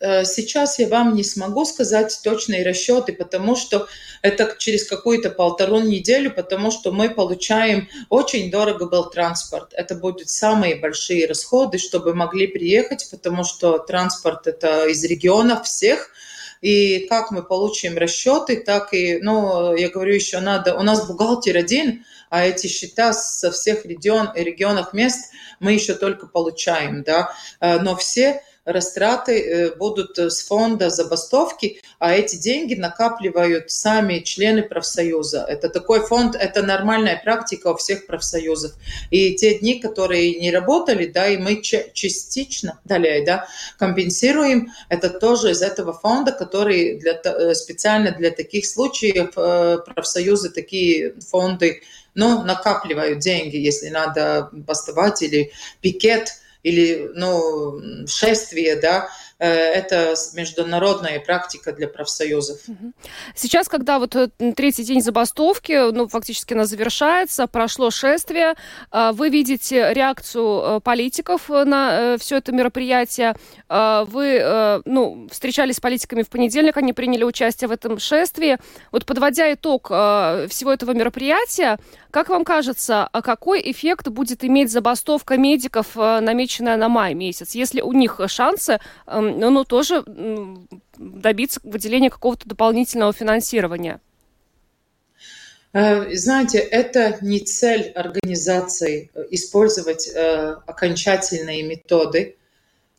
Э, сейчас я вам не смогу сказать точные расчеты, потому что это через какую-то полтору неделю, потому что мы получаем, очень дорого был транспорт. Это будут самые большие расходы, чтобы могли приехать, потому что транспорт это из регионов всех, и как мы получим расчеты, так и, ну, я говорю, еще надо, у нас бухгалтер один, а эти счета со всех регион, регионах мест мы еще только получаем, да, э, но все растраты э, будут э, с фонда забастовки, а эти деньги накапливают сами члены профсоюза. Это такой фонд, это нормальная практика у всех профсоюзов. И те дни, которые не работали, да, и мы частично далее, да, компенсируем, это тоже из этого фонда, который для, э, специально для таких случаев профсоюзы такие фонды ну, накапливают деньги, если надо бастовать или пикет – или ну, шествие, да, Э, это международная практика для профсоюзов. Сейчас, когда вот э, третий день забастовки, ну, фактически она завершается, прошло шествие, э, вы видите реакцию политиков на все это мероприятие. Вы, ну, встречались с политиками в понедельник, они приняли участие в этом шествии. Вот подводя итог всего этого мероприятия, как вам кажется, а какой эффект будет иметь забастовка медиков, намеченная на май месяц, если у них шансы эм, ну, тоже добиться выделения какого-то дополнительного финансирования? Э, знаете, это не цель организации э, использовать э, окончательные методы.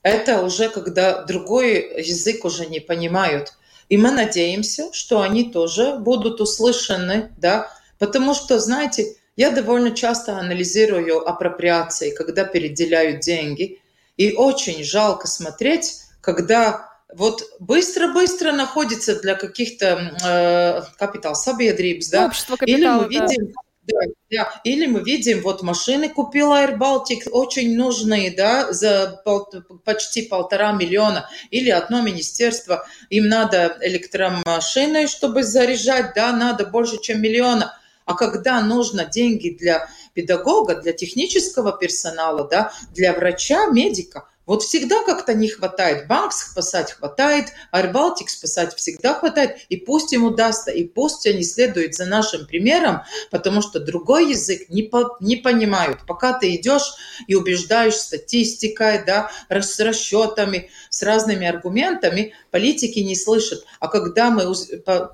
Это уже когда другой язык уже не понимают. И мы надеемся, что они тоже будут услышаны, да, потому что, знаете, я довольно часто анализирую апроприации, когда переделяют деньги, и очень жалко смотреть, когда вот быстро-быстро находится для каких-то э, капитал sabiedrības, да, Общество капитала, или мы видим. Да, да. Или мы видим, вот машины купила Air Baltic, очень нужные, да, за пол, почти полтора миллиона. Или одно министерство, им надо электромашины, чтобы заряжать, да, надо больше, чем миллиона. А когда нужно деньги для педагога, для технического персонала, да, для врача, медика, вот всегда как-то не хватает. Банк спасать хватает, Арбалтик спасать всегда хватает. И пусть им удастся, и пусть они следуют за нашим примером, потому что другой язык не, по, не понимают. Пока ты идешь и убеждаешь статистикой, да, с расчетами, с разными аргументами, политики не слышат. А когда мы,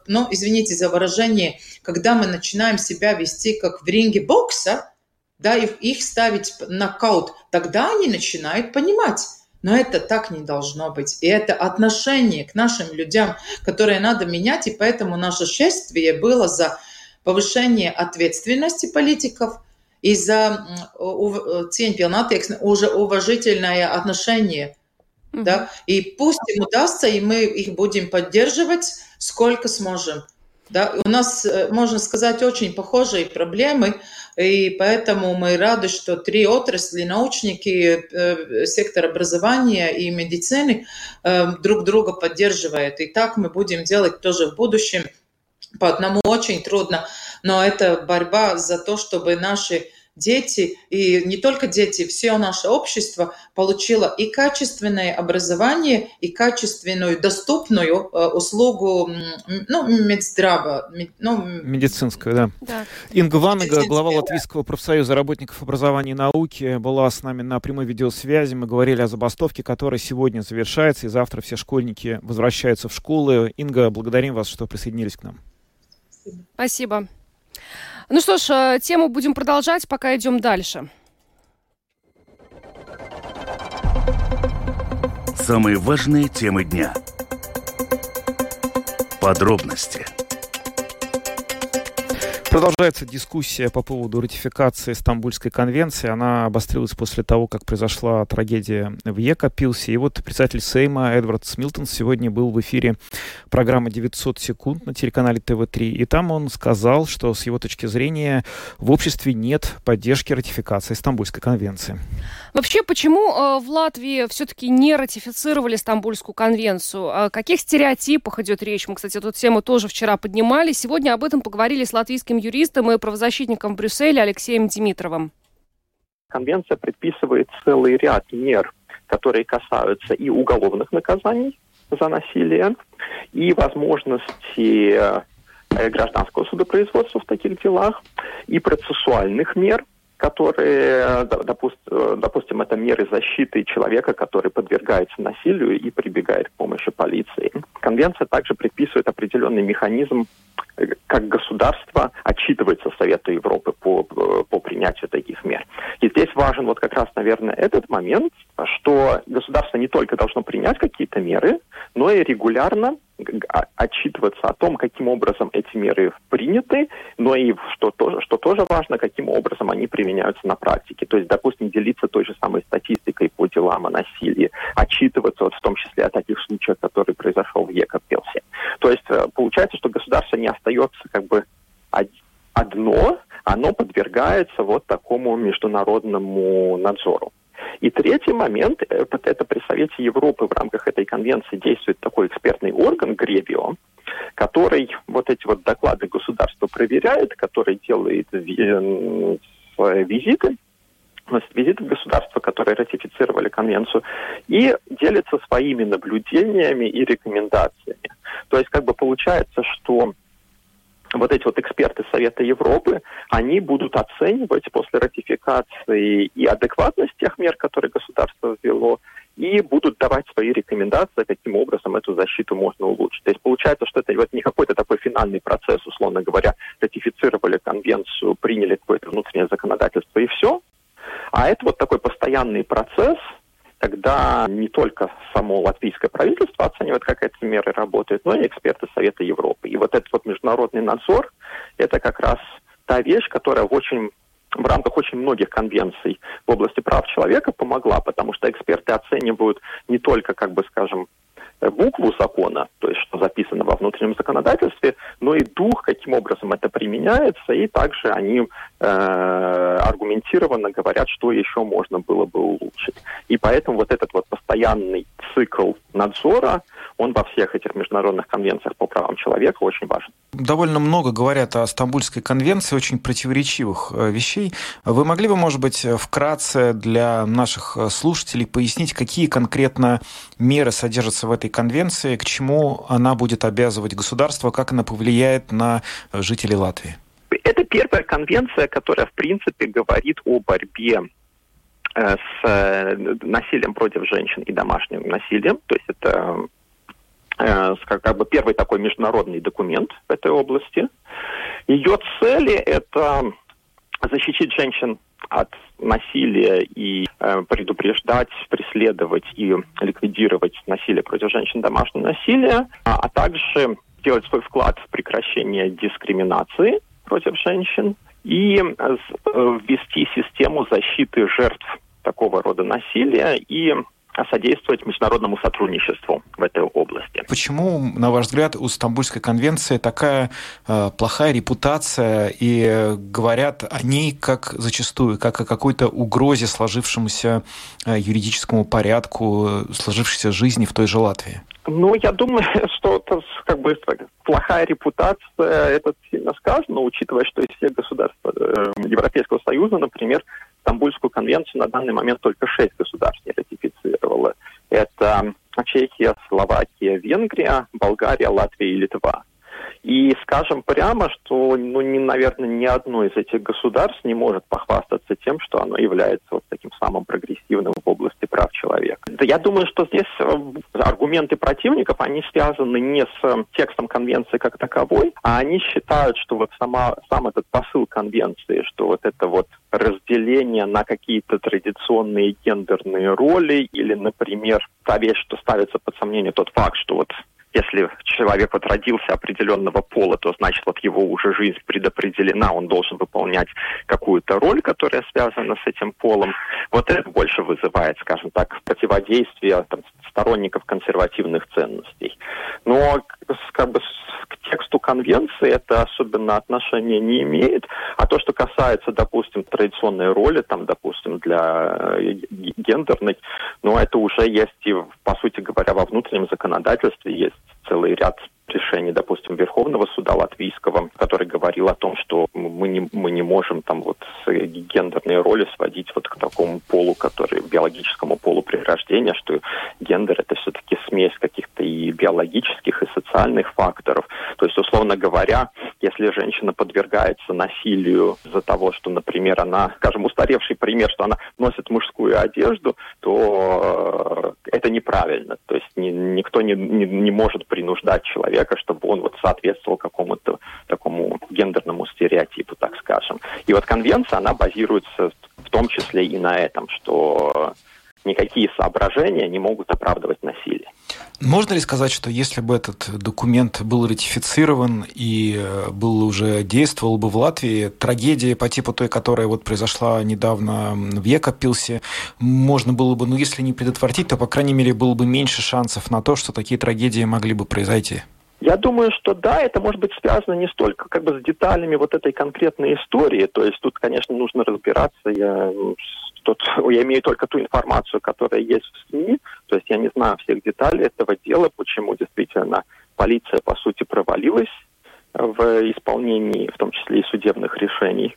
ну, извините за выражение, когда мы начинаем себя вести как в ринге бокса, да, их, их ставить нокаут, тогда они начинают понимать. Но это так не должно быть. И это отношение к нашим людям, которое надо менять, и поэтому наше шествие было за повышение ответственности политиков и за уже уважительное отношение. Mm-hmm. Да? И пусть им удастся, и мы их будем поддерживать, сколько сможем. Да? У нас, э, можно сказать, очень похожие проблемы, и поэтому мы рады, что три отрасли, научники, э, сектор образования и медицины э, друг друга поддерживают. И так мы будем делать тоже в будущем. По одному очень трудно, но это борьба за то, чтобы наши дети, и не только дети, все наше общество получило и качественное образование, и качественную, доступную э, услугу, ну, медздрава. Ну, Медицинскую, да. да. Инга Ванага, глава Латвийского профсоюза работников образования и науки, была с нами на прямой видеосвязи. Мы говорили о забастовке, которая сегодня завершается, и завтра все школьники возвращаются в школы. Инга, благодарим вас, что присоединились к нам. Спасибо. Ну что ж, э, тему будем продолжать, пока идем дальше. Самые важные темы дня. Подробности – Продолжается дискуссия по поводу ратификации Стамбульской конвенции. Она обострилась после того, как произошла трагедия в Екапилсе. И вот председатель Сейма Эдвард Смилтон сегодня был в эфире программы «900 секунд» на телеканале ТВ-3. И там он сказал, что с его точки зрения в обществе нет поддержки ратификации Стамбульской конвенции. Вообще, почему э, в Латвии все-таки не ратифицировали Стамбульскую конвенцию? О каких стереотипах идет речь? Мы, кстати, эту тему тоже вчера поднимали. Сегодня об этом поговорили с латвийским юристом и правозащитником в Брюсселе Алексеем Димитровым. Конвенция предписывает целый ряд мер, которые касаются и уголовных наказаний за насилие, и возможности э, гражданского судопроизводства в таких делах, и процессуальных мер – которые, допустим, допустим, это меры защиты человека, который подвергается насилию и прибегает к помощи полиции. Конвенция также предписывает определенный механизм, как государство отчитывается Совету Европы по, по принятию таких мер. И здесь важен вот как раз, наверное, этот момент, что государство не только должно принять какие-то меры, но и регулярно а, отчитываться о том, каким образом эти меры приняты, но и, что тоже, что тоже важно, каким образом они применяются на практике. То есть, допустим, делиться той же самой статистикой по делам о насилии, отчитываться вот в том числе о таких случаях, которые произошел в Екапелсе. То есть, э, получается, что государство не остается как бы одно, оно подвергается вот такому международному надзору. И третий момент, это, это при Совете Европы в рамках этой конвенции действует такой экспертный орган Гребио, который вот эти вот доклады государства проверяет, который делает э, визиты визиты государства, которые ратифицировали конвенцию, и делится своими наблюдениями и рекомендациями. То есть как бы получается, что вот эти вот эксперты Совета Европы, они будут оценивать после ратификации и адекватность тех мер, которые государство ввело, и будут давать свои рекомендации, каким образом эту защиту можно улучшить. То есть получается, что это вот не какой-то такой финальный процесс, условно говоря, ратифицировали конвенцию, приняли какое-то внутреннее законодательство и все, а это вот такой постоянный процесс, когда не только само латвийское правительство оценивает, как эти меры работают, но и эксперты Совета Европы. И вот этот вот международный надзор, это как раз та вещь, которая в очень в рамках очень многих конвенций в области прав человека помогла, потому что эксперты оценивают не только, как бы скажем, букву закона, то есть что записано во внутреннем законодательстве, но и дух, каким образом это применяется, и также они э, аргументированно говорят, что еще можно было бы улучшить. И поэтому вот этот вот постоянный цикл надзора, он во всех этих международных конвенциях по правам человека очень важен. Довольно много говорят о Стамбульской конвенции, очень противоречивых э, вещей. Вы могли бы, может быть, вкратце для наших э, слушателей пояснить, какие конкретно меры содержатся в этой конвенции, к чему она будет обязывать государство, как она повлияет на жителей Латвии? Это первая конвенция, которая, в принципе, говорит о борьбе э, с насилием против женщин и домашним насилием. То есть это Э, как бы первый такой международный документ в этой области. Ее цели – это защитить женщин от насилия и э, предупреждать, преследовать и ликвидировать насилие против женщин, домашнее насилие, а, а также сделать свой вклад в прекращение дискриминации против женщин и э, ввести систему защиты жертв такого рода насилия и содействовать международному сотрудничеству в этой области. Почему, на ваш взгляд, у Стамбульской конвенции такая э, плохая репутация и говорят о ней как зачастую, как о какой-то угрозе сложившемуся э, юридическому порядку, сложившейся жизни в той же Латвии? Ну, я думаю, [LAUGHS] что это как бы плохая репутация, это сильно сказано, учитывая, что из всех государств э, Европейского Союза, например, Стамбульскую конвенцию на данный момент только шесть государств не ратифицировало. Это Чехия, Словакия, Венгрия, Болгария, Латвия и Литва. И скажем прямо, что, ну, не, наверное, ни одно из этих государств не может похвастаться тем, что оно является вот таким самым прогрессивным в области прав человека. Я думаю, что здесь э, аргументы противников, они связаны не с э, текстом конвенции как таковой, а они считают, что вот сама, сам этот посыл конвенции, что вот это вот разделение на какие-то традиционные гендерные роли или, например, та вещь, что ставится под сомнение тот факт, что вот если человек вот родился определенного пола, то значит вот его уже жизнь предопределена, он должен выполнять какую-то роль, которая связана с этим полом. Вот это больше вызывает, скажем так, противодействие там, сторонников консервативных ценностей. Но как бы к тексту конвенции это особенно отношение не имеет. А то, что касается, допустим, традиционной роли, там, допустим, для э, гендерной, ну, это уже есть и, по сути говоря, во внутреннем законодательстве есть целый ряд решений, допустим, Верховного суда латвийского, который говорил о том, что мы не, мы не можем там вот гендерные роли сводить вот к такому полу, который биологическому полу при рождении, что гендер это все-таки смесь каких-то и биологических, и социальных факторов. То есть, условно говоря, если женщина подвергается насилию из-за того, что, например, она, скажем, устаревший пример, что она носит мужскую одежду, то э, это неправильно. То есть ни, никто не, не, не может принуждать человека, чтобы он вот соответствовал какому-то такому гендерному стереотипу, так скажем. И вот конвенция, она базируется в том числе и на этом, что никакие соображения не могут оправдывать насилие. Можно ли сказать, что если бы этот документ был ратифицирован и э, был уже действовал бы в Латвии, трагедия по типу той, которая вот произошла недавно в Екапилсе, можно было бы, ну если не предотвратить, то, по крайней мере, было бы меньше шансов на то, что такие трагедии могли бы произойти? Я думаю, что да, это может быть связано не столько как бы с деталями вот этой конкретной истории. То есть тут, конечно, нужно разбираться. Я, тут, [LAUGHS] я имею только ту информацию, которая есть в СМИ. То есть я не знаю всех деталей этого дела, почему действительно полиция, по сути, провалилась в исполнении, в том числе и судебных решений.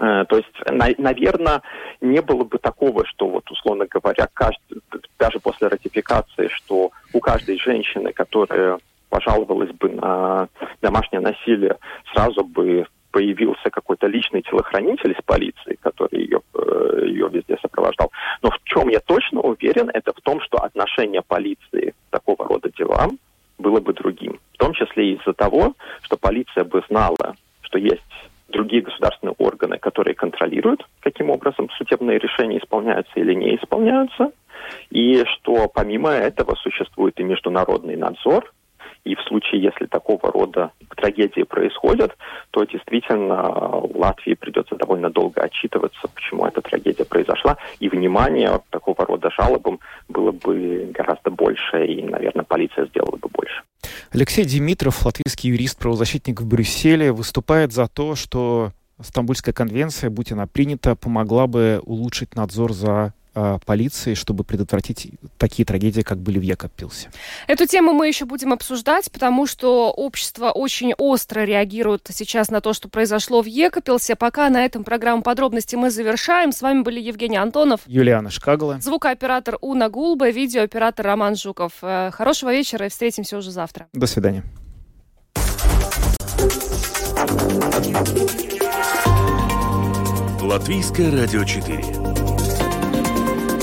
Э, то есть, наверное, не было бы такого, что вот, условно говоря, каждый, даже после ратификации, что у каждой женщины, которая пожаловалась бы на домашнее насилие, сразу бы появился какой-то личный телохранитель из полиции, который ее, э, ее везде сопровождал. Но в чем я точно уверен это в том, что отношение полиции к такого рода делам было бы другим. В том числе из-за того, что полиция бы знала, что есть другие государственные органы, которые контролируют, каким образом судебные решения исполняются или не исполняются, и что помимо этого существует и международный надзор, и в случае, если такого рода трагедии происходят, то действительно Латвии придется довольно долго отчитываться, почему эта трагедия произошла, и внимание такого рода жалобам было бы гораздо больше, и, наверное, полиция сделала бы больше. Алексей Димитров, латвийский юрист-правозащитник в Брюсселе, выступает за то, что Стамбульская конвенция, будь она принята, помогла бы улучшить надзор за э, полиции, чтобы предотвратить такие трагедии, как были в Якобпилсе. Эту тему мы еще будем обсуждать, потому что общество очень остро реагирует сейчас на то, что произошло в Екопилсе. Пока на этом программу подробности мы завершаем. С вами были Евгений Антонов, Юлиана Шкагла, звукооператор Уна Гулба, видеооператор Роман Жуков. Э, хорошего вечера и встретимся уже завтра. До свидания. Латвийское радио 4.